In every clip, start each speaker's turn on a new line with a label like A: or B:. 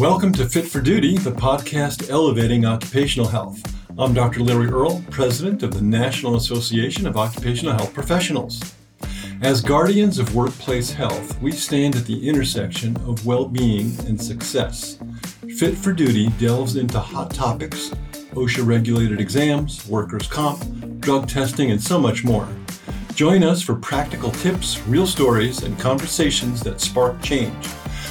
A: Welcome to Fit for Duty, the podcast elevating occupational health. I'm Dr. Larry Earl, president of the National Association of Occupational Health Professionals. As guardians of workplace health, we stand at the intersection of well being and success. Fit for Duty delves into hot topics OSHA regulated exams, workers' comp, drug testing, and so much more. Join us for practical tips, real stories, and conversations that spark change.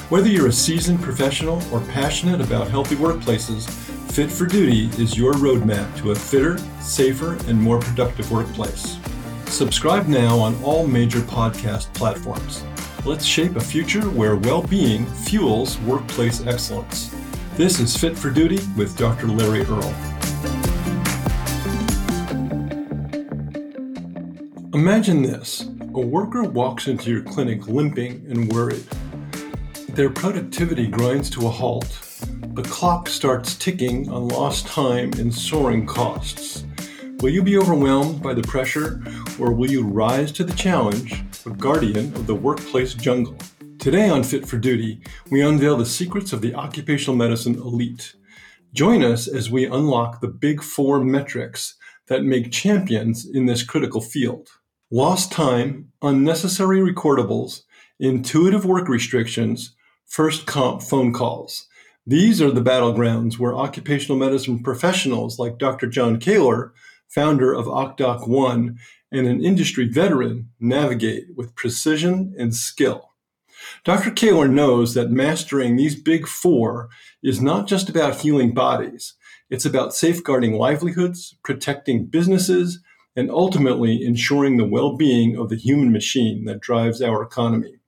A: Whether you're a seasoned professional or passionate about healthy workplaces, Fit for Duty is your roadmap to a fitter, safer, and more productive workplace. Subscribe now on all major podcast platforms. Let's shape a future where well being fuels workplace excellence. This is Fit for Duty with Dr. Larry Earl. Imagine this a worker walks into your clinic limping and worried. Their productivity grinds to a halt. The clock starts ticking on lost time and soaring costs. Will you be overwhelmed by the pressure, or will you rise to the challenge, a guardian of the workplace jungle? Today on Fit for Duty, we unveil the secrets of the occupational medicine elite. Join us as we unlock the big four metrics that make champions in this critical field. Lost time, unnecessary recordables, intuitive work restrictions, first comp phone calls. These are the battlegrounds where occupational medicine professionals like Dr. John Koehler, founder of OccDocOne and an industry veteran, navigate with precision and skill. Dr. Koehler knows that mastering these big four is not just about healing bodies. It's about safeguarding livelihoods, protecting businesses, and ultimately ensuring the well being of the human machine that drives our economy.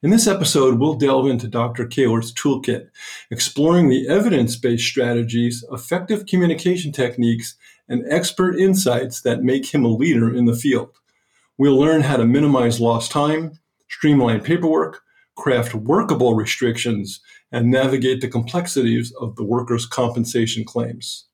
A: In this episode, we'll delve into Dr. Koehler's toolkit, exploring the evidence based strategies, effective communication techniques, and expert insights that make him a leader in the field. We'll learn how to minimize lost time, streamline paperwork, craft workable restrictions, and navigate the complexities of the workers' compensation claims.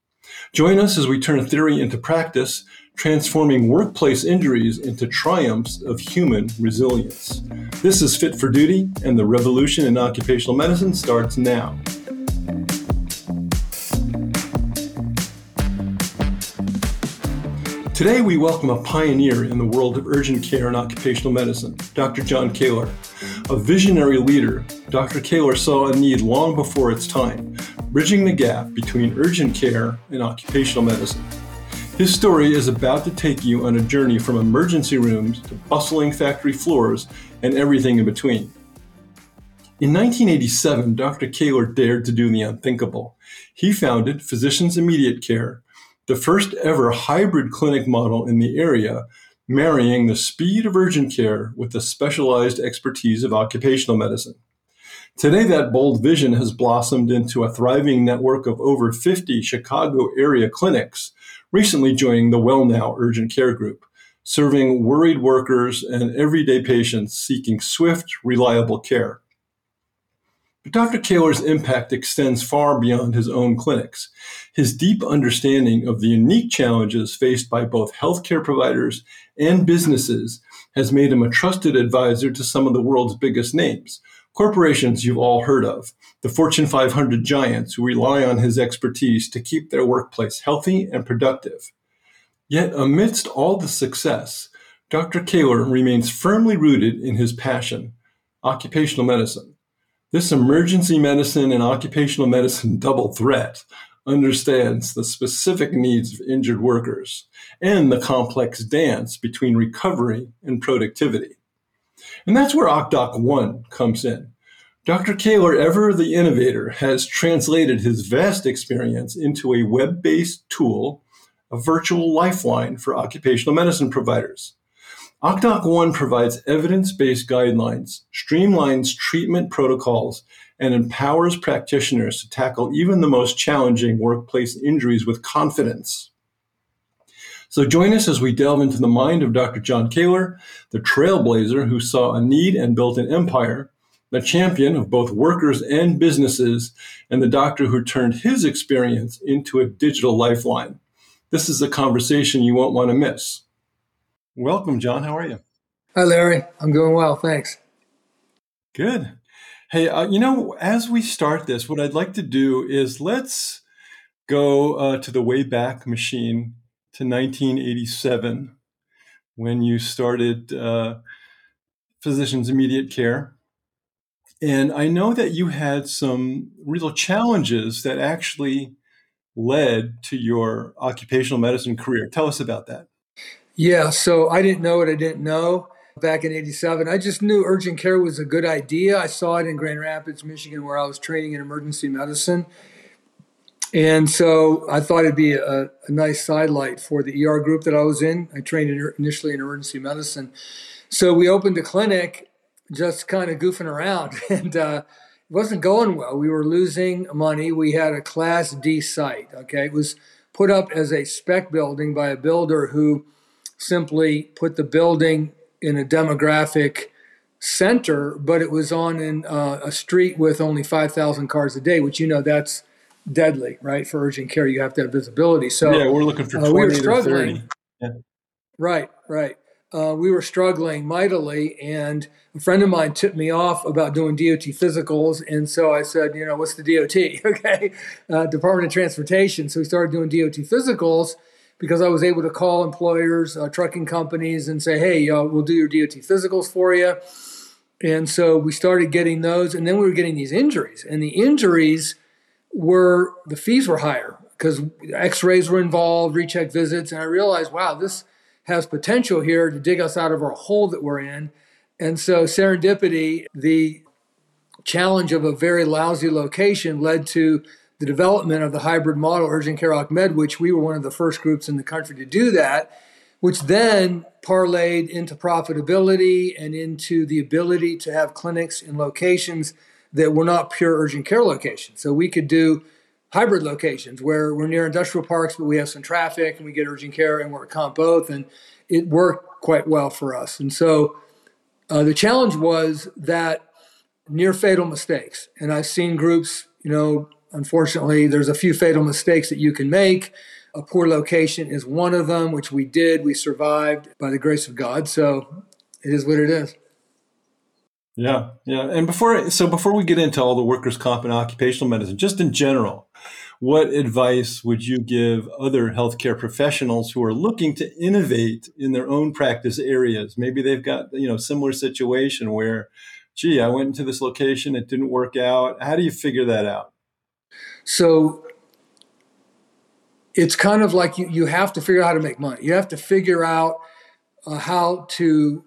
A: Join us as we turn theory into practice, transforming workplace injuries into triumphs of human resilience. This is Fit for Duty, and the revolution in occupational medicine starts now. Today, we welcome a pioneer in the world of urgent care and occupational medicine, Dr. John Koehler. A visionary leader, Dr. Koehler saw a need long before its time, bridging the gap between urgent care and occupational medicine. His story is about to take you on a journey from emergency rooms to bustling factory floors and everything in between. In 1987, Dr. Koehler dared to do the unthinkable. He founded Physicians Immediate Care, the first ever hybrid clinic model in the area, marrying the speed of urgent care with the specialized expertise of occupational medicine. Today, that bold vision has blossomed into a thriving network of over 50 Chicago area clinics, recently joining the WellNow Urgent Care Group, serving worried workers and everyday patients seeking swift, reliable care. But Dr. Koehler's impact extends far beyond his own clinics. His deep understanding of the unique challenges faced by both healthcare providers and businesses has made him a trusted advisor to some of the world's biggest names, Corporations you've all heard of, the Fortune 500 giants who rely on his expertise to keep their workplace healthy and productive. Yet, amidst all the success, Dr. Koehler remains firmly rooted in his passion, occupational medicine. This emergency medicine and occupational medicine double threat understands the specific needs of injured workers and the complex dance between recovery and productivity. And that's where OccDocOne comes in. Dr. Koehler, ever the innovator, has translated his vast experience into a web based tool, a virtual lifeline for occupational medicine providers. OccDocOne provides evidence based guidelines, streamlines treatment protocols, and empowers practitioners to tackle even the most challenging workplace injuries with confidence. So join us as we delve into the mind of Dr. John Koehler, the trailblazer who saw a need and built an empire, the champion of both workers and businesses, and the doctor who turned his experience into a digital lifeline. This is a conversation you won't want to miss. Welcome, John. How are you?
B: Hi, Larry. I'm doing well. Thanks.
A: Good. Hey, uh, you know, as we start this, what I'd like to do is let's go uh, to the Wayback Machine to 1987 when you started uh, Physicians Immediate Care. And I know that you had some real challenges that actually led to your occupational medicine career. Tell us about that.
B: Yeah, so I didn't know what I didn't know back in 87. I just knew urgent care was a good idea. I saw it in Grand Rapids, Michigan, where I was training in emergency medicine. And so I thought it'd be a, a nice sidelight for the ER group that I was in. I trained initially in emergency medicine. So we opened a clinic just kind of goofing around and uh, it wasn't going well. We were losing money. We had a class D site. Okay. It was put up as a spec building by a builder who simply put the building in a demographic center, but it was on in uh, a street with only 5,000 cars a day, which you know that's deadly, right? For urgent care, you have to have visibility. So
A: yeah, we're looking for 20 uh, we were struggling.
B: Yeah. Right, right. Uh, we were struggling mightily, and a friend of mine tipped me off about doing DOT physicals, and so I said, you know, what's the DOT? okay, uh, Department of Transportation. So we started doing DOT physicals because I was able to call employers, uh, trucking companies, and say, hey, uh, we'll do your DOT physicals for you. And so we started getting those, and then we were getting these injuries, and the injuries were the fees were higher because X-rays were involved, recheck visits, and I realized, wow, this has potential here to dig us out of our hole that we're in. And so serendipity, the challenge of a very lousy location led to the development of the hybrid model, urgent care OcMed, which we were one of the first groups in the country to do that, which then parlayed into profitability and into the ability to have clinics in locations that were not pure urgent care locations. So we could do hybrid locations where we're near industrial parks, but we have some traffic and we get urgent care and we're comp both. And it worked quite well for us. And so uh, the challenge was that near fatal mistakes. And I've seen groups, you know, unfortunately, there's a few fatal mistakes that you can make. A poor location is one of them, which we did. We survived by the grace of God. So it is what it is.
A: Yeah, yeah. And before, so before we get into all the workers' comp and occupational medicine, just in general, what advice would you give other healthcare professionals who are looking to innovate in their own practice areas? Maybe they've got you know similar situation where, gee, I went into this location, it didn't work out. How do you figure that out?
B: So it's kind of like you, you have to figure out how to make money. You have to figure out uh, how to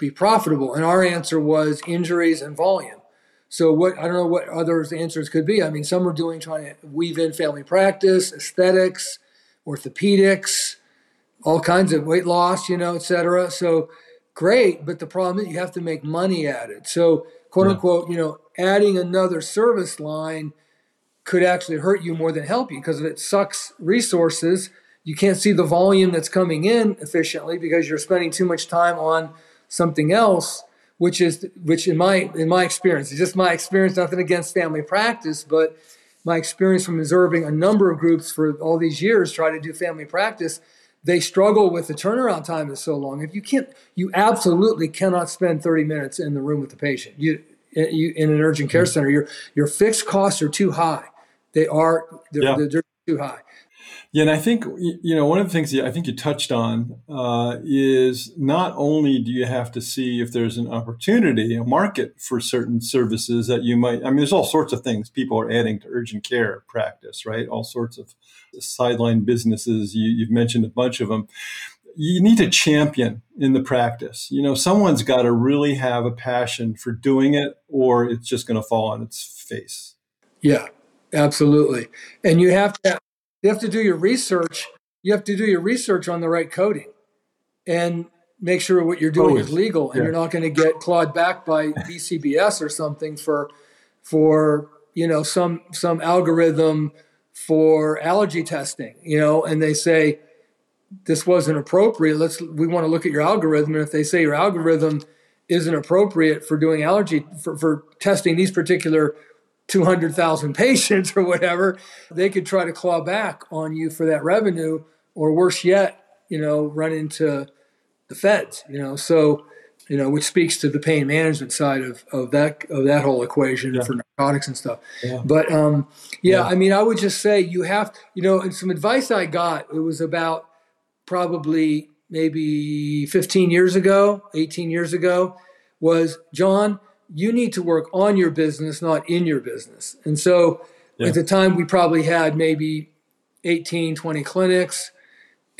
B: be profitable? And our answer was injuries and volume. So what I don't know what others answers could be. I mean, some are doing trying to weave in family practice, aesthetics, orthopedics, all kinds of weight loss, you know, et cetera. So great, but the problem is you have to make money at it. So quote yeah. unquote, you know, adding another service line could actually hurt you more than help you because if it sucks resources, you can't see the volume that's coming in efficiently because you're spending too much time on something else which is which in my in my experience it's just my experience nothing against family practice but my experience from observing a number of groups for all these years try to do family practice they struggle with the turnaround time is so long if you can't you absolutely cannot spend 30 minutes in the room with the patient you, you in an urgent care mm-hmm. center your your fixed costs are too high they are they're, yeah. they're, they're too high
A: yeah, and I think you know one of the things I think you touched on uh, is not only do you have to see if there's an opportunity, a market for certain services that you might. I mean, there's all sorts of things people are adding to urgent care practice, right? All sorts of sideline businesses. You, you've mentioned a bunch of them. You need to champion in the practice. You know, someone's got to really have a passion for doing it, or it's just going to fall on its face.
B: Yeah, absolutely. And you have to you have to do your research. You have to do your research on the right coding and make sure what you're doing is legal and yeah. you're not going to get clawed back by BCBS or something for for you know some some algorithm for allergy testing, you know, and they say this wasn't appropriate. Let's we want to look at your algorithm and if they say your algorithm isn't appropriate for doing allergy for, for testing these particular 200,000 patients or whatever, they could try to claw back on you for that revenue, or worse yet, you know, run into the feds, you know. So you know, which speaks to the pain management side of, of that of that whole equation yeah. for narcotics and stuff. Yeah. But um, yeah, yeah, I mean, I would just say you have, you know, and some advice I got. It was about probably maybe 15 years ago, 18 years ago, was John, you need to work on your business, not in your business. And so at the time, we probably had maybe 18, 20 clinics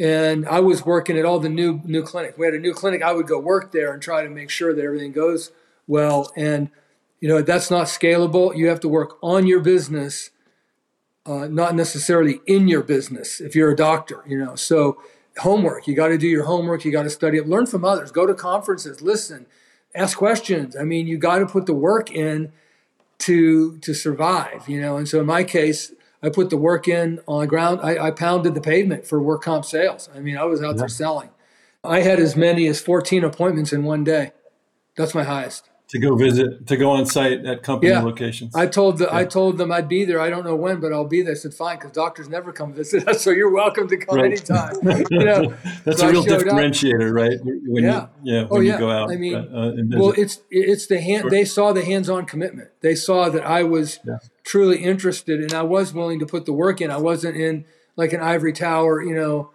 B: and I was working at all the new new clinics. We had a new clinic. I would go work there and try to make sure that everything goes well. And you know that's not scalable. You have to work on your business, uh, not necessarily in your business. If you're a doctor, you know. So homework. You got to do your homework. You got to study it. Learn from others. Go to conferences. Listen. Ask questions. I mean, you got to put the work in to to survive. You know. And so in my case I put the work in on the ground. I, I pounded the pavement for work comp sales. I mean, I was out yeah. there selling. I had as many as 14 appointments in one day. That's my highest
A: to go visit to go on site at company
B: yeah.
A: locations.
B: I told the, yeah. I told them I'd be there. I don't know when, but I'll be there. I said fine because doctors never come visit us, so you're welcome to come right. anytime. you know,
A: that's so a real differentiator, up. right? When yeah, you, yeah, oh, when oh, yeah. you go out.
B: I mean, uh, well, it's it's the hand. Sure. They saw the hands-on commitment. They saw that I was truly interested, and I was willing to put the work in. I wasn't in like an ivory tower, you know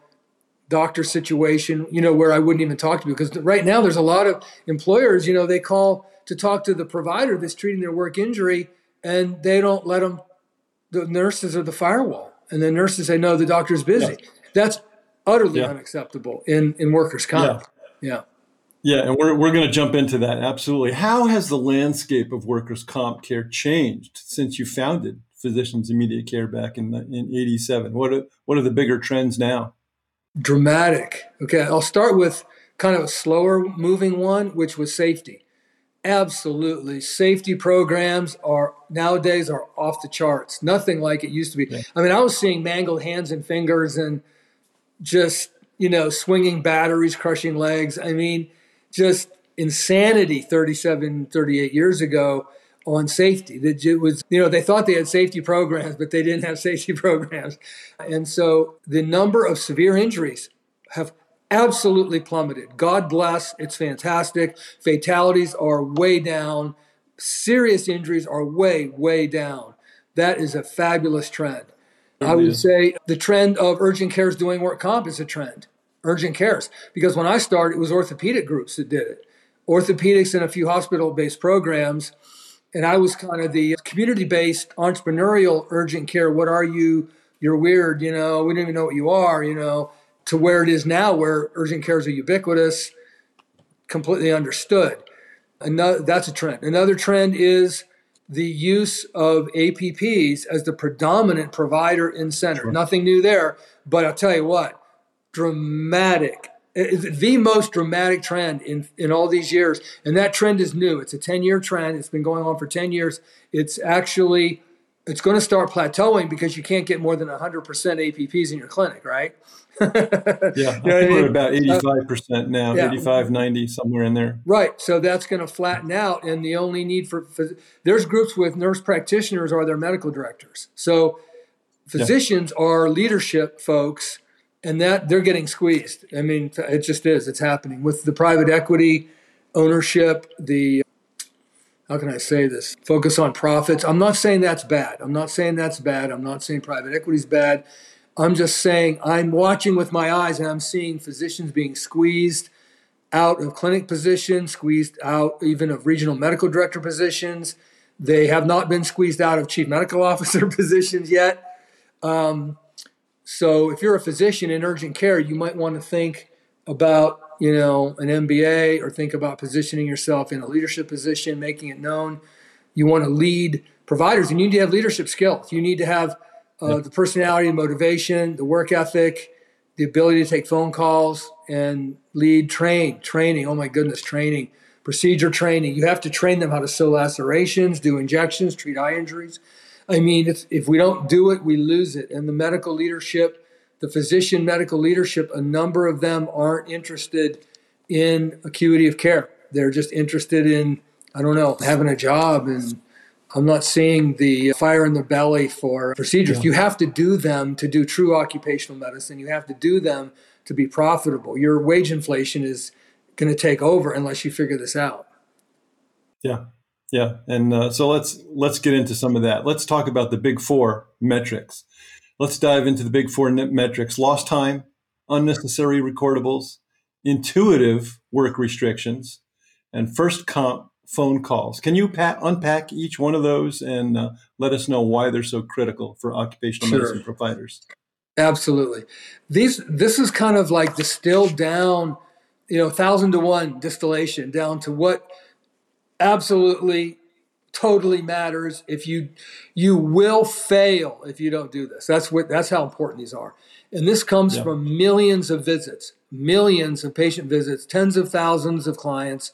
B: doctor situation, you know, where I wouldn't even talk to you because right now there's a lot of employers, you know, they call to talk to the provider that's treating their work injury, and they don't let them. The nurses are the firewall, and the nurses say, "No, the doctor's busy." Yeah. That's utterly yeah. unacceptable in in workers' comp. Yeah.
A: yeah. Yeah, and we're, we're going to jump into that. Absolutely. How has the landscape of workers' comp care changed since you founded Physicians Immediate Care back in, in 87? What are, what are the bigger trends now?
B: Dramatic. Okay, I'll start with kind of a slower moving one, which was safety. Absolutely. Safety programs are nowadays are off the charts. Nothing like it used to be. Yeah. I mean, I was seeing mangled hands and fingers and just, you know, swinging batteries, crushing legs. I mean, just insanity 37, 38 years ago on safety. That it was, you know, they thought they had safety programs, but they didn't have safety programs. And so the number of severe injuries have absolutely plummeted. God bless, it's fantastic. Fatalities are way down. Serious injuries are way, way down. That is a fabulous trend. I would say the trend of urgent cares doing work comp is a trend. Urgent cares. Because when I started, it was orthopedic groups that did it. Orthopedics and a few hospital based programs. And I was kind of the community based entrepreneurial urgent care. What are you? You're weird, you know, we don't even know what you are, you know to where it is now, where urgent cares are ubiquitous, completely understood. Another, that's a trend. Another trend is the use of APPs as the predominant provider in center. Sure. Nothing new there, but I'll tell you what, dramatic. The most dramatic trend in, in all these years. And that trend is new. It's a 10 year trend. It's been going on for 10 years. It's actually it's going to start plateauing because you can't get more than 100% APPs in your clinic, right?
A: yeah, I think we're about uh, 85% now, yeah. 85, 90, somewhere in there.
B: Right. So that's going to flatten out. And the only need for, for there's groups with nurse practitioners or their medical directors. So physicians yeah. are leadership folks and that they're getting squeezed. I mean, it just is. It's happening with the private equity ownership, the how can I say this? Focus on profits. I'm not saying that's bad. I'm not saying that's bad. I'm not saying private equity is bad. I'm just saying I'm watching with my eyes and I'm seeing physicians being squeezed out of clinic positions, squeezed out even of regional medical director positions. They have not been squeezed out of chief medical officer positions yet. Um, so if you're a physician in urgent care, you might want to think about you know, an MBA or think about positioning yourself in a leadership position, making it known. You want to lead providers, and you need to have leadership skills. You need to have uh, the personality and motivation, the work ethic, the ability to take phone calls and lead, train, training. Oh my goodness, training, procedure training. You have to train them how to sew lacerations, do injections, treat eye injuries. I mean, if we don't do it, we lose it. And the medical leadership the physician medical leadership, a number of them aren't interested in acuity of care. They're just interested in, I don't know, having a job. And I'm not seeing the fire in the belly for procedures. Yeah. You have to do them to do true occupational medicine. You have to do them to be profitable. Your wage inflation is going to take over unless you figure this out.
A: Yeah, yeah, and uh, so let's let's get into some of that. Let's talk about the big four metrics. Let's dive into the big four metrics: lost time, unnecessary recordables, intuitive work restrictions, and first comp phone calls. Can you pa- unpack each one of those and uh, let us know why they're so critical for occupational sure. medicine providers?
B: Absolutely. These this is kind of like distilled down, you know, thousand to one distillation down to what absolutely totally matters if you you will fail if you don't do this that's what that's how important these are and this comes yeah. from millions of visits millions of patient visits tens of thousands of clients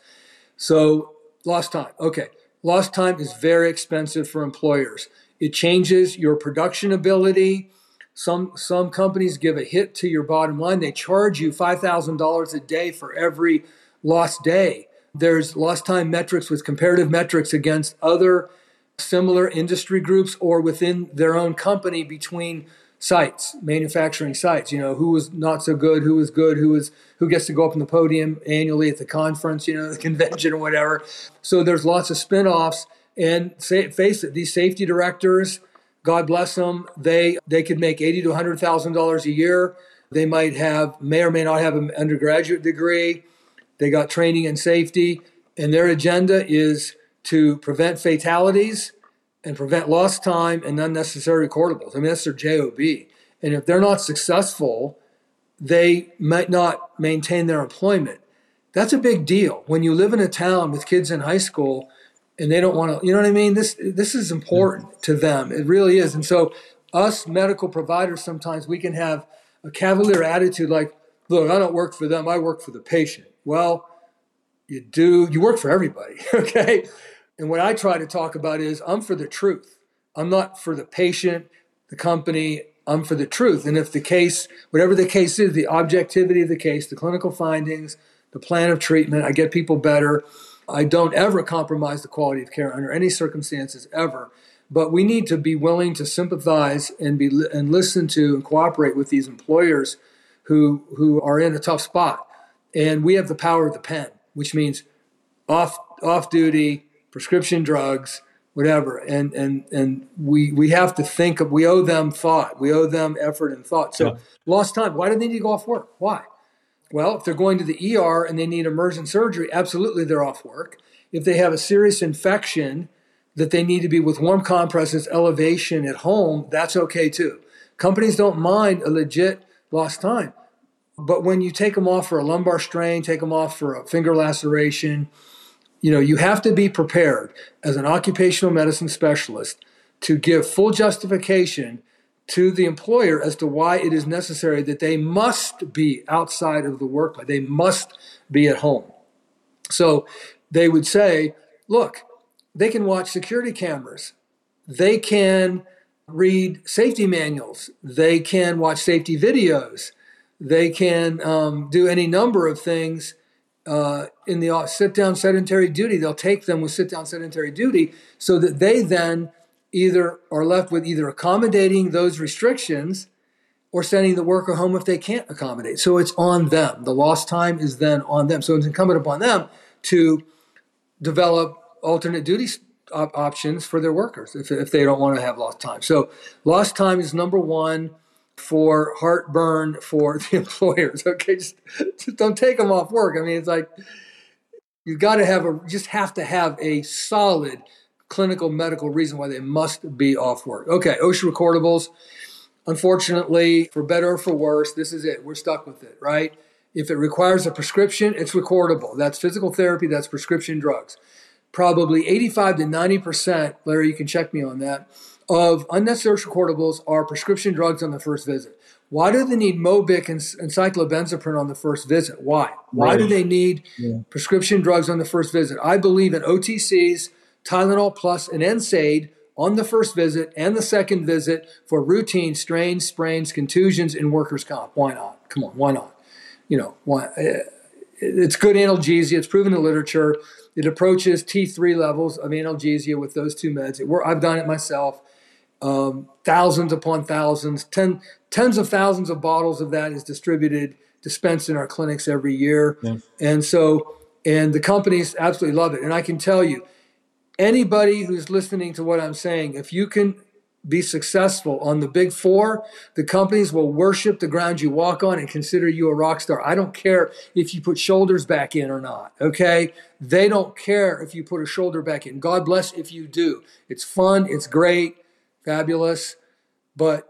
B: so lost time. Okay. Lost time is very expensive for employers. It changes your production ability. Some some companies give a hit to your bottom line. They charge you $5000 a day for every lost day. There's lost time metrics with comparative metrics against other similar industry groups or within their own company between sites, manufacturing sites. You know, who was not so good, who was good, who was who gets to go up on the podium annually at the conference, you know, the convention or whatever. So there's lots of spin-offs. And say, face it, these safety directors, God bless them, they they could make eighty to hundred thousand dollars a year. They might have may or may not have an undergraduate degree. They got training in safety, and their agenda is to prevent fatalities and prevent lost time and unnecessary recordables. I mean, that's their JOB. And if they're not successful, they might not maintain their employment. That's a big deal. When you live in a town with kids in high school and they don't want to, you know what I mean? This this is important mm-hmm. to them. It really is. And so us medical providers sometimes we can have a cavalier attitude like, look, I don't work for them, I work for the patient. Well, you do, you work for everybody, okay? And what I try to talk about is I'm for the truth. I'm not for the patient, the company, I'm for the truth. And if the case, whatever the case is, the objectivity of the case, the clinical findings, the plan of treatment, I get people better. I don't ever compromise the quality of care under any circumstances ever. But we need to be willing to sympathize and be and listen to and cooperate with these employers who who are in a tough spot and we have the power of the pen, which means off off duty, prescription drugs, whatever. And and and we we have to think of we owe them thought. We owe them effort and thought. So yeah. lost time. Why do they need to go off work? Why? Well, if they're going to the ER and they need emergent surgery, absolutely they're off work. If they have a serious infection that they need to be with warm compresses, elevation at home, that's okay too. Companies don't mind a legit lost time. But when you take them off for a lumbar strain, take them off for a finger laceration, you know, you have to be prepared as an occupational medicine specialist to give full justification to the employer as to why it is necessary that they must be outside of the workplace. They must be at home. So they would say, look, they can watch security cameras. They can read safety manuals. They can watch safety videos. They can um, do any number of things uh, in the sit down sedentary duty. They'll take them with sit down sedentary duty so that they then either are left with either accommodating those restrictions or sending the worker home if they can't accommodate. So it's on them. The lost time is then on them. So it's incumbent upon them to develop alternate duty op- options for their workers if, if they don't want to have lost time. So lost time is number one for heartburn for the employers. Okay, just, just don't take them off work. I mean, it's like you got to have a just have to have a solid clinical medical reason why they must be off work. Okay, OSHA recordables. Unfortunately, for better or for worse, this is it. We're stuck with it, right? If it requires a prescription, it's recordable. That's physical therapy, that's prescription drugs. Probably 85 to 90%, Larry, you can check me on that, of unnecessary recordables are prescription drugs on the first visit. Why do they need Mobic and, and cyclobenzaprine on the first visit? Why? Why right. do they need yeah. prescription drugs on the first visit? I believe in OTCs, Tylenol Plus, and NSAID on the first visit and the second visit for routine strains, sprains, contusions, and workers' comp. Why not? Come on, why not? You know, why? Eh, it's good analgesia. It's proven in the literature. It approaches T3 levels of analgesia with those two meds. It, I've done it myself um, thousands upon thousands, ten, tens of thousands of bottles of that is distributed dispensed in our clinics every year. Yeah. And so, and the companies absolutely love it. And I can tell you, anybody who's listening to what I'm saying, if you can be successful on the big four, the companies will worship the ground you walk on and consider you a rock star. I don't care if you put shoulders back in or not, okay? They don't care if you put a shoulder back in. God bless if you do. It's fun, it's great, fabulous, but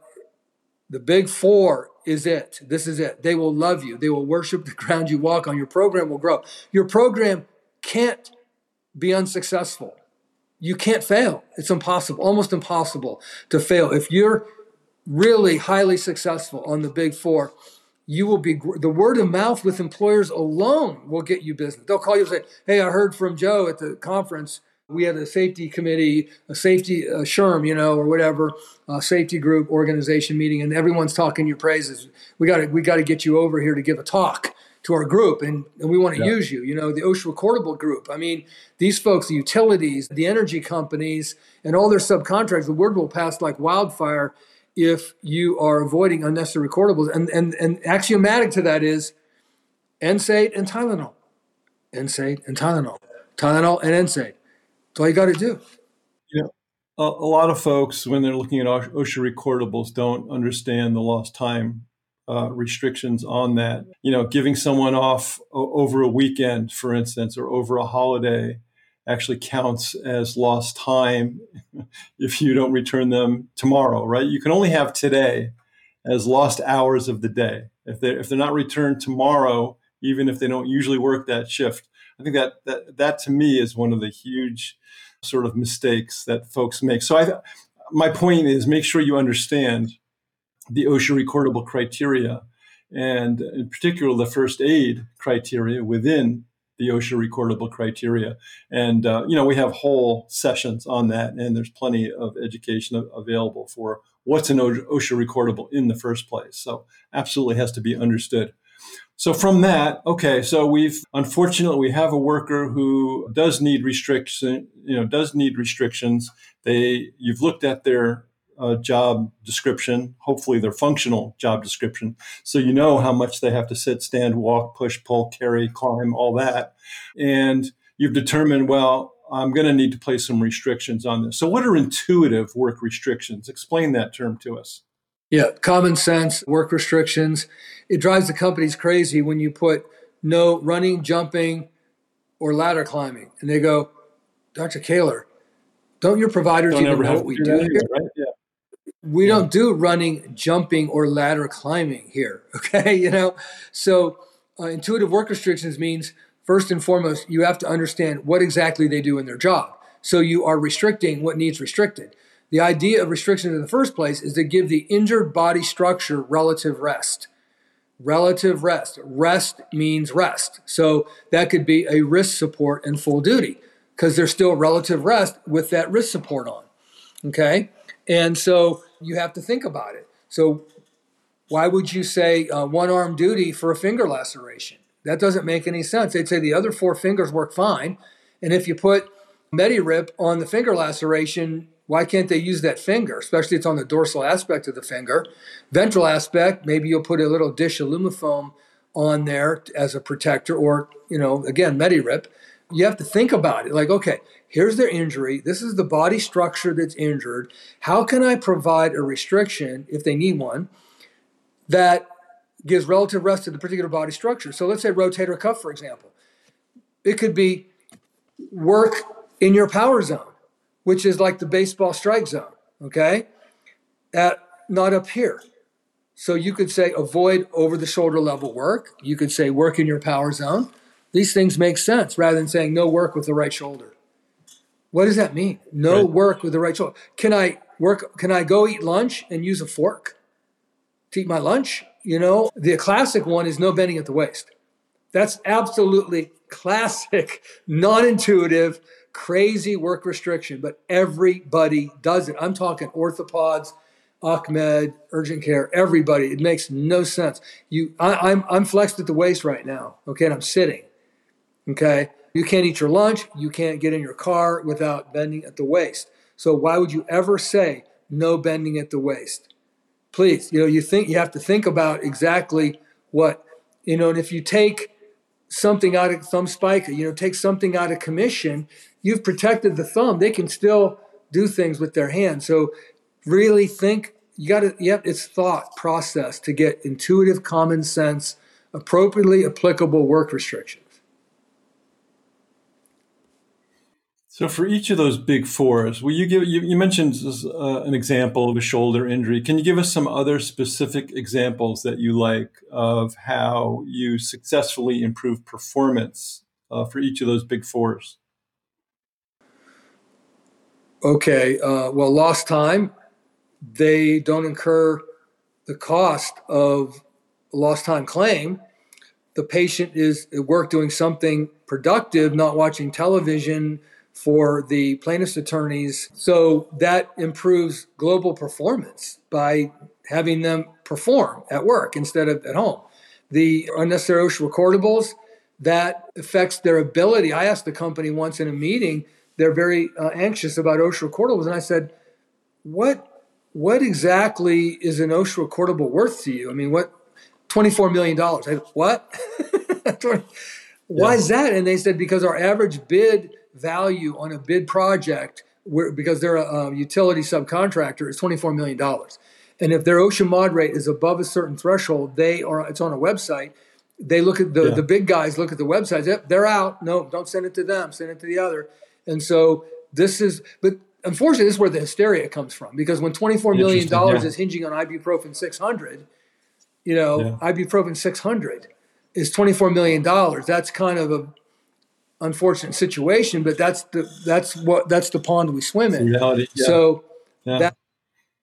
B: the big four is it. This is it. They will love you. They will worship the ground you walk on. Your program will grow. Your program can't be unsuccessful you can't fail. It's impossible, almost impossible to fail. If you're really highly successful on the big four, you will be the word of mouth with employers alone will get you business. They'll call you and say, Hey, I heard from Joe at the conference. We had a safety committee, a safety uh, SHRM, you know, or whatever, a safety group organization meeting, and everyone's talking your praises. We got to we got to get you over here to give a talk to our group and, and we want to yeah. use you. You know, the OSHA recordable group. I mean, these folks, the utilities, the energy companies, and all their subcontractors, the word will pass like wildfire if you are avoiding unnecessary recordables. And and and axiomatic to that is NSAID and Tylenol. NSAID and Tylenol. Tylenol and NSAID. That's all you got to do.
A: Yeah. A, a lot of folks, when they're looking at OSHA recordables, don't understand the lost time uh, restrictions on that. You know, giving someone off over a weekend, for instance, or over a holiday actually counts as lost time if you don't return them tomorrow, right? You can only have today as lost hours of the day. If they if they're not returned tomorrow, even if they don't usually work that shift, I think that that that to me is one of the huge sort of mistakes that folks make. So I my point is make sure you understand the OSHA recordable criteria, and in particular the first aid criteria within the OSHA recordable criteria. And uh, you know we have whole sessions on that, and there's plenty of education available for what's an OSHA recordable in the first place. So absolutely has to be understood. So from that, okay, so we've unfortunately we have a worker who does need restriction, you know, does need restrictions. They you've looked at their uh, job description, hopefully their functional job description. So you know how much they have to sit, stand, walk, push, pull, carry, climb, all that. And you've determined, well, I'm going to need to place some restrictions on this. So, what are intuitive work restrictions? Explain that term to us.
B: Yeah, common sense work restrictions. It drives the companies crazy when you put no running, jumping, or ladder climbing. And they go, Dr. Koehler, don't your providers don't even know what we do here? Right? Yeah we yeah. don't do running, jumping, or ladder climbing here. Okay, you know, so uh, intuitive work restrictions means first and foremost you have to understand what exactly they do in their job. So you are restricting what needs restricted. The idea of restriction in the first place is to give the injured body structure relative rest. Relative rest. Rest means rest. So that could be a wrist support and full duty because there's still relative rest with that wrist support on. Okay. And so you have to think about it. So, why would you say uh, one arm duty for a finger laceration? That doesn't make any sense. They'd say the other four fingers work fine. And if you put Medi-Rip on the finger laceration, why can't they use that finger? Especially it's on the dorsal aspect of the finger. Ventral aspect, maybe you'll put a little dish of Lumifoam on there as a protector, or, you know, again, Medi-Rip. You have to think about it. Like, okay, here's their injury. This is the body structure that's injured. How can I provide a restriction, if they need one, that gives relative rest to the particular body structure? So let's say rotator cuff, for example. It could be work in your power zone, which is like the baseball strike zone, okay? At not up here. So you could say avoid over the shoulder level work. You could say work in your power zone. These things make sense rather than saying no work with the right shoulder. What does that mean? No right. work with the right shoulder. Can I work? Can I go eat lunch and use a fork to eat my lunch? You know, the classic one is no bending at the waist. That's absolutely classic, non intuitive, crazy work restriction, but everybody does it. I'm talking orthopods, OcMed, urgent care, everybody. It makes no sense. You, I, I'm, I'm flexed at the waist right now, okay, and I'm sitting, okay. You can't eat your lunch. You can't get in your car without bending at the waist. So why would you ever say no bending at the waist? Please, you know, you think you have to think about exactly what You know, and if you take something out of thumb spica, you know, take something out of commission, you've protected the thumb. They can still do things with their hand. So really think you got to, yep, it's thought process to get intuitive, common sense, appropriately applicable work restrictions.
A: So for each of those big fours, will you give you, you mentioned uh, an example of a shoulder injury. Can you give us some other specific examples that you like of how you successfully improve performance uh, for each of those big fours?
B: Okay, uh, well, lost time, they don't incur the cost of lost time claim. The patient is at work doing something productive, not watching television for the plaintiff's attorneys. So that improves global performance by having them perform at work instead of at home. The unnecessary OSHA recordables, that affects their ability. I asked the company once in a meeting, they're very uh, anxious about OSHA recordables. And I said, what, what exactly is an OSHA recordable worth to you? I mean, what, $24 million. I said, what? Why yeah. is that? And they said, because our average bid value on a bid project where, because they're a, a utility subcontractor is $24 million. And if their OSHA mod rate is above a certain threshold, they are, it's on a website. They look at the, yeah. the big guys look at the websites. Yep, they're out. No, don't send it to them. Send it to the other. And so this is, but unfortunately, this is where the hysteria comes from because when $24 million yeah. is hinging on ibuprofen 600, you know, yeah. ibuprofen 600 is $24 million. That's kind of a, unfortunate situation, but that's the that's what that's the pond we swim in. Reality, yeah. So that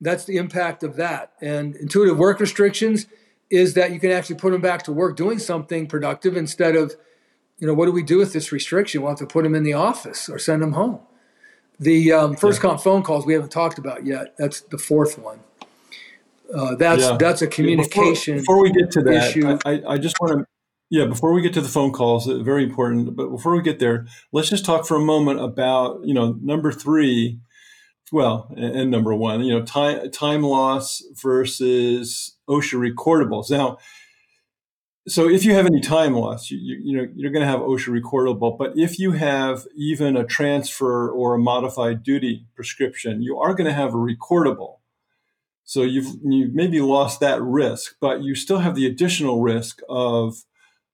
B: that's the impact of that. And intuitive work restrictions is that you can actually put them back to work doing something productive instead of, you know, what do we do with this restriction? We'll have to put them in the office or send them home. The um, first yeah. phone calls we haven't talked about yet. That's the fourth one. Uh, that's yeah. that's a communication.
A: Before, before we get to that, issue. I, I just want to yeah, before we get to the phone calls, uh, very important. But before we get there, let's just talk for a moment about you know number three, well, and, and number one, you know time time loss versus OSHA recordables. Now, so if you have any time loss, you, you, you know you're going to have OSHA recordable. But if you have even a transfer or a modified duty prescription, you are going to have a recordable. So you've you maybe lost that risk, but you still have the additional risk of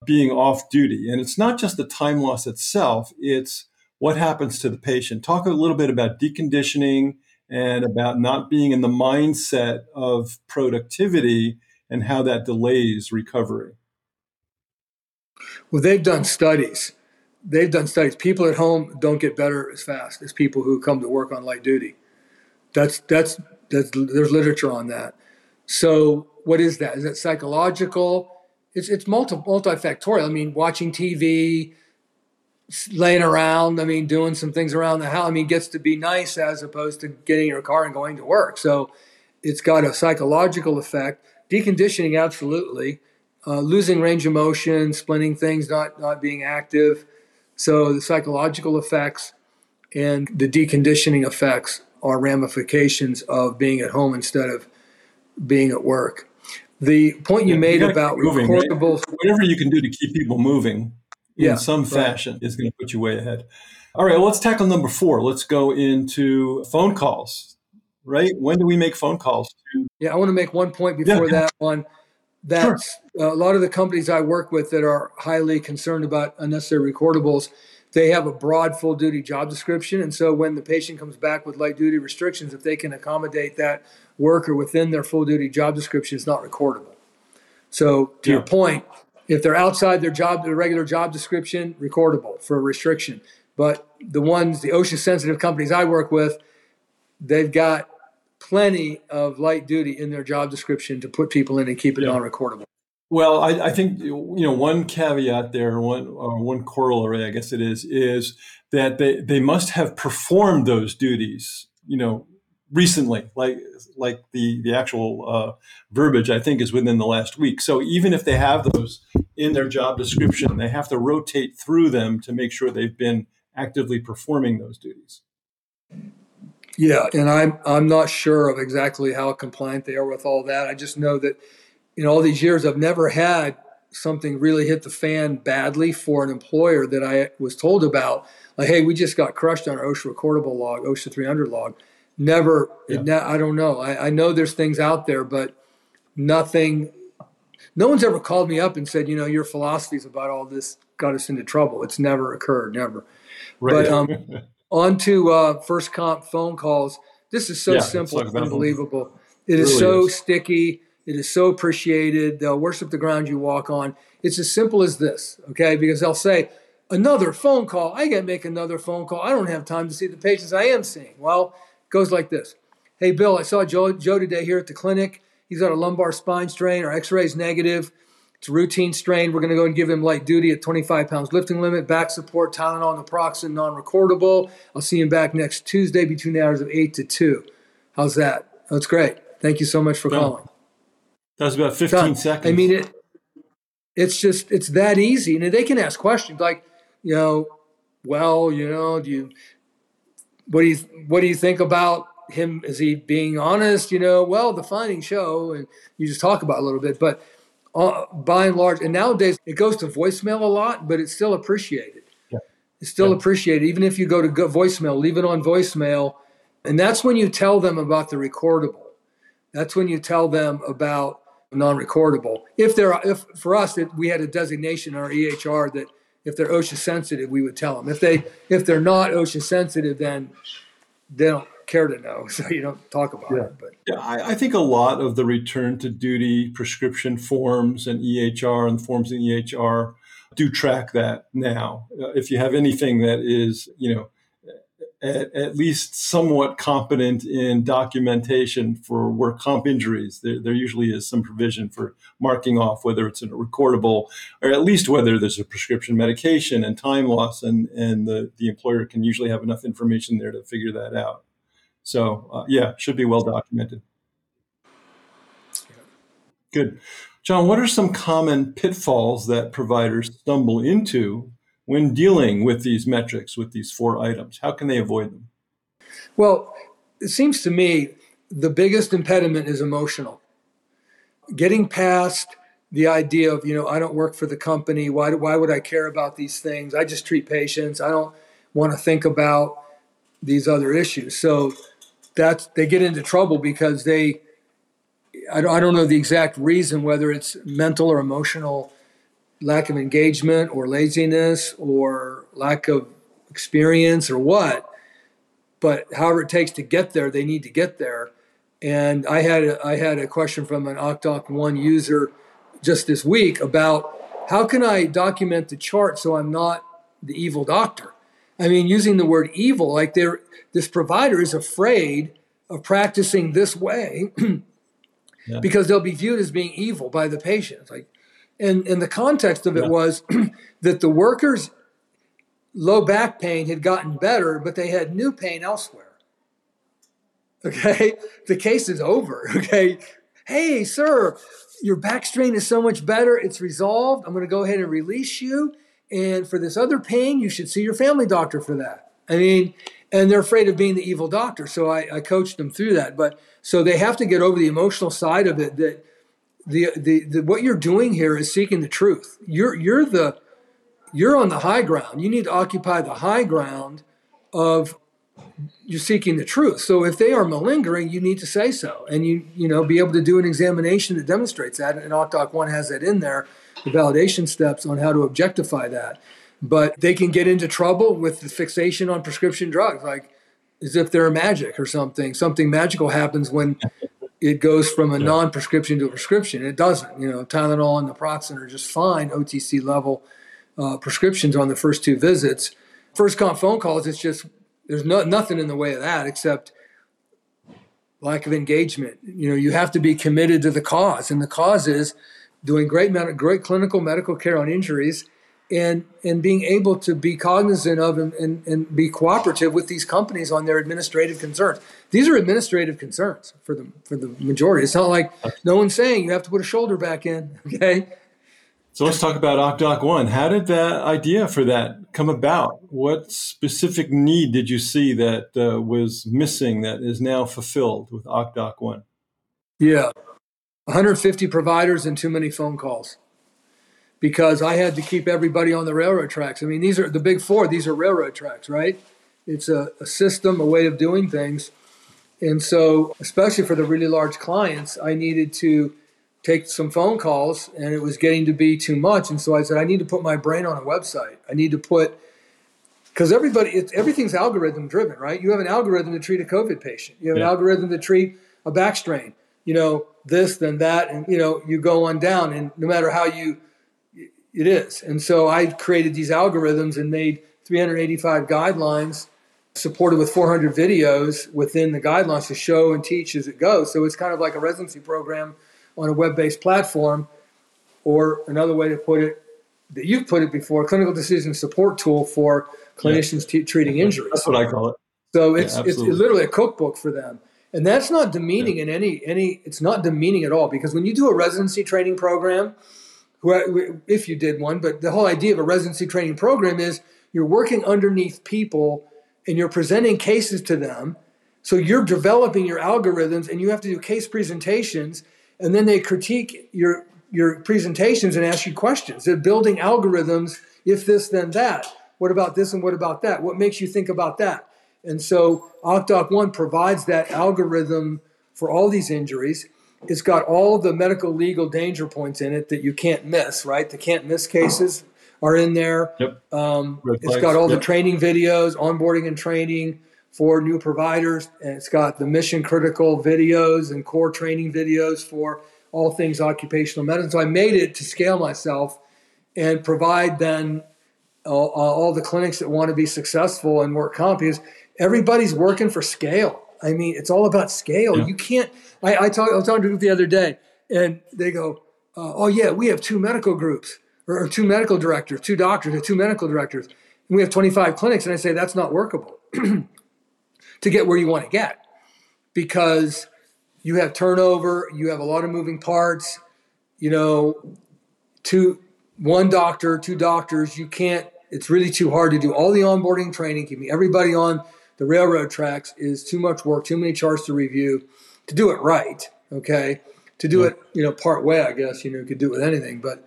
A: being off duty. And it's not just the time loss itself, it's what happens to the patient. Talk a little bit about deconditioning and about not being in the mindset of productivity and how that delays recovery.
B: Well, they've done studies. They've done studies. People at home don't get better as fast as people who come to work on light duty. That's that's that's there's literature on that. So, what is that? Is it psychological? it's it's multi multifactorial. I mean, watching TV, laying around. I mean, doing some things around the house. I mean, gets to be nice as opposed to getting in your car and going to work. So, it's got a psychological effect. Deconditioning, absolutely. Uh, losing range of motion, splinting things, not not being active. So the psychological effects and the deconditioning effects are ramifications of being at home instead of being at work. The point you yeah, made you about moving, recordables,
A: right? whatever you can do to keep people moving in yeah, some fashion right. is going to put you way ahead. All right, well, let's tackle number four. Let's go into phone calls. Right? When do we make phone calls?
B: Yeah, I want to make one point before yeah, that one. That's sure. a lot of the companies I work with that are highly concerned about unnecessary recordables they have a broad full duty job description. And so when the patient comes back with light duty restrictions, if they can accommodate that worker within their full duty job description, it's not recordable. So to yeah. your point, if they're outside their job, their regular job description, recordable for a restriction. But the ones, the OSHA sensitive companies I work with, they've got plenty of light duty in their job description to put people in and keep it yeah. non-recordable.
A: Well, I, I, think you know one caveat there, one uh, one corollary, I guess it is, is that they they must have performed those duties, you know, recently, like like the the actual uh, verbiage I think is within the last week. So even if they have those in their job description, they have to rotate through them to make sure they've been actively performing those duties.
B: Yeah, and I'm I'm not sure of exactly how compliant they are with all that. I just know that in all these years, I've never had something really hit the fan badly for an employer that I was told about, like, hey, we just got crushed on our OSHA recordable log, OSHA 300 log. Never, yeah. it, I don't know. I, I know there's things out there, but nothing, no one's ever called me up and said, you know, your philosophies about all this got us into trouble. It's never occurred, never. Right. But um, on to uh, first comp phone calls. This is so yeah, simple, unbelievable. It, it is really so is. sticky. It is so appreciated. They'll worship the ground you walk on. It's as simple as this, okay? Because they'll say, another phone call. I got to make another phone call. I don't have time to see the patients I am seeing. Well, it goes like this. Hey, Bill, I saw Joe, Joe today here at the clinic. He's got a lumbar spine strain. Our x-ray is negative. It's routine strain. We're going to go and give him light duty at 25 pounds lifting limit, back support, Tylenol, naproxen, non-recordable. I'll see him back next Tuesday between the hours of 8 to 2. How's that? That's great. Thank you so much for calling.
A: That was about 15 Done. seconds.
B: I mean, it. It's just it's that easy, and they can ask questions like, you know, well, you know, do you, what do you, what do you think about him? Is he being honest? You know, well, the findings show, and you just talk about a little bit, but uh, by and large, and nowadays it goes to voicemail a lot, but it's still appreciated. Yeah. It's still yeah. appreciated, even if you go to go voicemail, leave it on voicemail, and that's when you tell them about the recordable. That's when you tell them about non-recordable. If there, are, if for us that we had a designation in our EHR that if they're OSHA sensitive, we would tell them. If they if they're not OSHA sensitive, then they don't care to know, so you don't talk about
A: yeah.
B: it. But
A: yeah, I, I, think a lot of the return to duty prescription forms and EHR and forms in EHR do track that now. Uh, if you have anything that is, you know, at, at, least somewhat competent in documentation for work comp injuries. There, there usually is some provision for marking off whether it's a recordable or at least whether there's a prescription medication and time loss, and, and the, the employer can usually have enough information there to figure that out. So, uh, yeah, should be well documented. Good. John, what are some common pitfalls that providers stumble into when dealing with these metrics, with these four items? How can they avoid them?
B: Well, it seems to me the biggest impediment is emotional. Getting past the idea of, you know, I don't work for the company. Why, why would I care about these things? I just treat patients. I don't want to think about these other issues. So that's, they get into trouble because they, I don't, I don't know the exact reason, whether it's mental or emotional lack of engagement or laziness or lack of experience or what. But however it takes to get there, they need to get there. And I had a, I had a question from an OccDocOne user just this week about how can I document the chart so I'm not the evil doctor. I mean, using the word evil, like there, this provider is afraid of practicing this way yeah. because they'll be viewed as being evil by the patient. like, and, and the context of it yeah. was that the workers' low back pain had gotten better, but they had new pain elsewhere. Okay, the case is over. Okay, hey, sir, your back strain is so much better. It's resolved. I'm going to go ahead and release you. And for this other pain, you should see your family doctor for that. I mean, and they're afraid of being the evil doctor. So I, I coached them through that. But so they have to get over the emotional side of it that the, the, the what you're doing here is seeking the truth. You're you're the you're on the high ground. You need to occupy the high ground of you're seeking the truth. So if they are malingering, you need to say so, and you you know be able to do an examination that demonstrates that. And OccDocOne has that in there, the validation steps on how to objectify that. But they can get into trouble with the fixation on prescription drugs, like as if they're magic or something. Something magical happens when it goes from a non-prescription to a prescription. It doesn't. You know, Tylenol and naproxen are just fine OTC level uh, prescriptions on the first two visits. First comp phone calls, it's just there's no, nothing in the way of that except lack of engagement. You know, you have to be committed to the cause, and the cause is doing great, great clinical medical care on injuries and and being able to be cognizant of and, and, and, be cooperative with these companies on their administrative concerns. These are administrative concerns for the for the majority. It's not like no one's saying you have to put a shoulder back in. Okay.
A: So let's talk about OccDocOne. How did that idea for that come about? What specific need did you see that uh, was missing that is now fulfilled with OccDocOne?
B: Yeah, 150 providers and too many phone calls. because I had to keep everybody on the railroad tracks. I mean, these are the big four, these are railroad tracks, right? It's a, a system, a way of doing things. And so, especially for the really large clients, I needed to take some phone calls and it was getting to be too much. And so I said, I need to put my brain on a website. I need to put, because everybody, it's, everything's algorithm driven, right? You have an algorithm to treat a COVID patient, you have yeah. an algorithm to treat a back strain, you know, this, then that, and, you know, you go on down. And no matter how you, it is. And so I created these algorithms and made 385 guidelines supported with 400 videos within the guidelines to show and teach as it goes. So it's kind of like a residency program on a web-based platform, or another way to put it that you've put it before, clinical decision support tool for clinicians yeah. t- treating injuries.
A: That's what I call it.
B: So it's, yeah, it's literally a cookbook for them. And that's not demeaning yeah. in any any. It's not demeaning at all because when you do a residency training program, if you did one, but the whole idea of a residency training program is you're working underneath people and you're presenting cases to them. So you're developing your algorithms and you have to do case presentations and then they critique your your presentations and ask you questions. They're building algorithms, if this, then that. What about this and what about that? What makes you think about that? And so OccDocOne provides that algorithm for all these injuries. It's got all the medical legal danger points in it that you can't miss, right? The can't miss cases are in there.
A: Yep.
B: Um, it's got all yep. the training videos, onboarding and training for new providers, and it's got the mission critical videos and core training videos for all things occupational medicine. So I made it to scale myself and provide then all, all the clinics that want to be successful and work comp is everybody's working for scale. I mean, it's all about scale. Yeah. You can't. I, I, talk, I was talking to a group the other day, and they go, uh, "Oh yeah, we have two medical groups." or, two medical directors, two doctors, or two medical directors. And we have 25 clinics. And I say that's not workable to get where you want to get because you have turnover, you have a lot of moving parts, you know, two, one doctor, two doctors, you can't, it's really too hard to do all the onboarding training, keeping everybody on the railroad tracks is too much work, too many charts to review to do it right. Okay. To do yeah. it, you know, part way, I guess, you know, you could do it with anything, but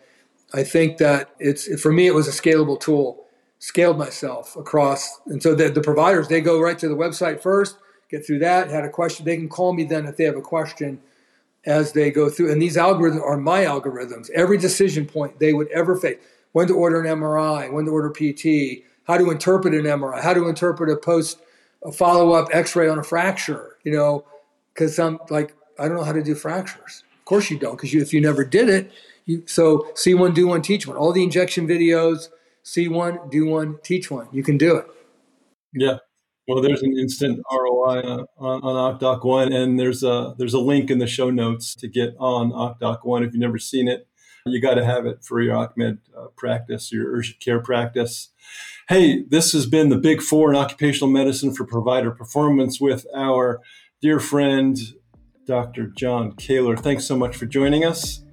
B: I think that it's for me it was a scalable tool. Scaled myself across, and so the, the providers they go right to the website first, get through that. Had a question, they can call me then if they have a question as they go through. And these algorithms are my algorithms. Every decision point they would ever face: when to order an MRI, when to order PT, how to interpret an MRI, how to interpret a post, a follow up X-ray on a fracture. You know, because I'm like I don't know how to do fractures. Of course you don't, because you, if you never did it, you, so see one, do one, teach one. All the injection videos, see one, do one, teach one. You can do it.
A: Yeah. Well, there's an instant ROI on, on OccDocOne, and there's a there's a link in the show notes to get on OccDocOne. If you've never seen it, you got to have it for your OcMed uh, practice, your urgent care practice. Hey, this has been the Big Four in occupational medicine for provider performance with our dear friend, Dr. John Koehler. Thanks so much for joining us.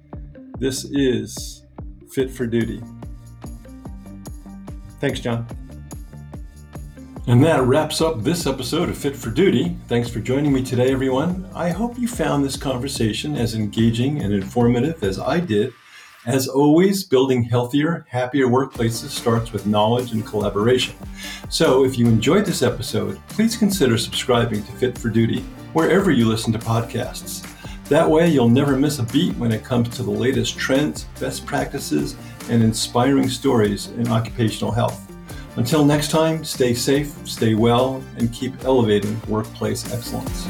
A: This is Fit for Duty. Thanks, John. And that wraps up this episode of Fit for Duty. Thanks for joining me today, everyone. I hope you found this conversation as engaging and informative as I did. As always, building healthier, happier workplaces starts with knowledge and collaboration. So, if you enjoyed this episode, please consider subscribing to Fit for Duty wherever you listen to podcasts. That way, you'll never miss a beat when it comes to the latest trends, best practices, and inspiring stories in occupational health. Until next time, stay safe, stay well, and keep elevating workplace excellence.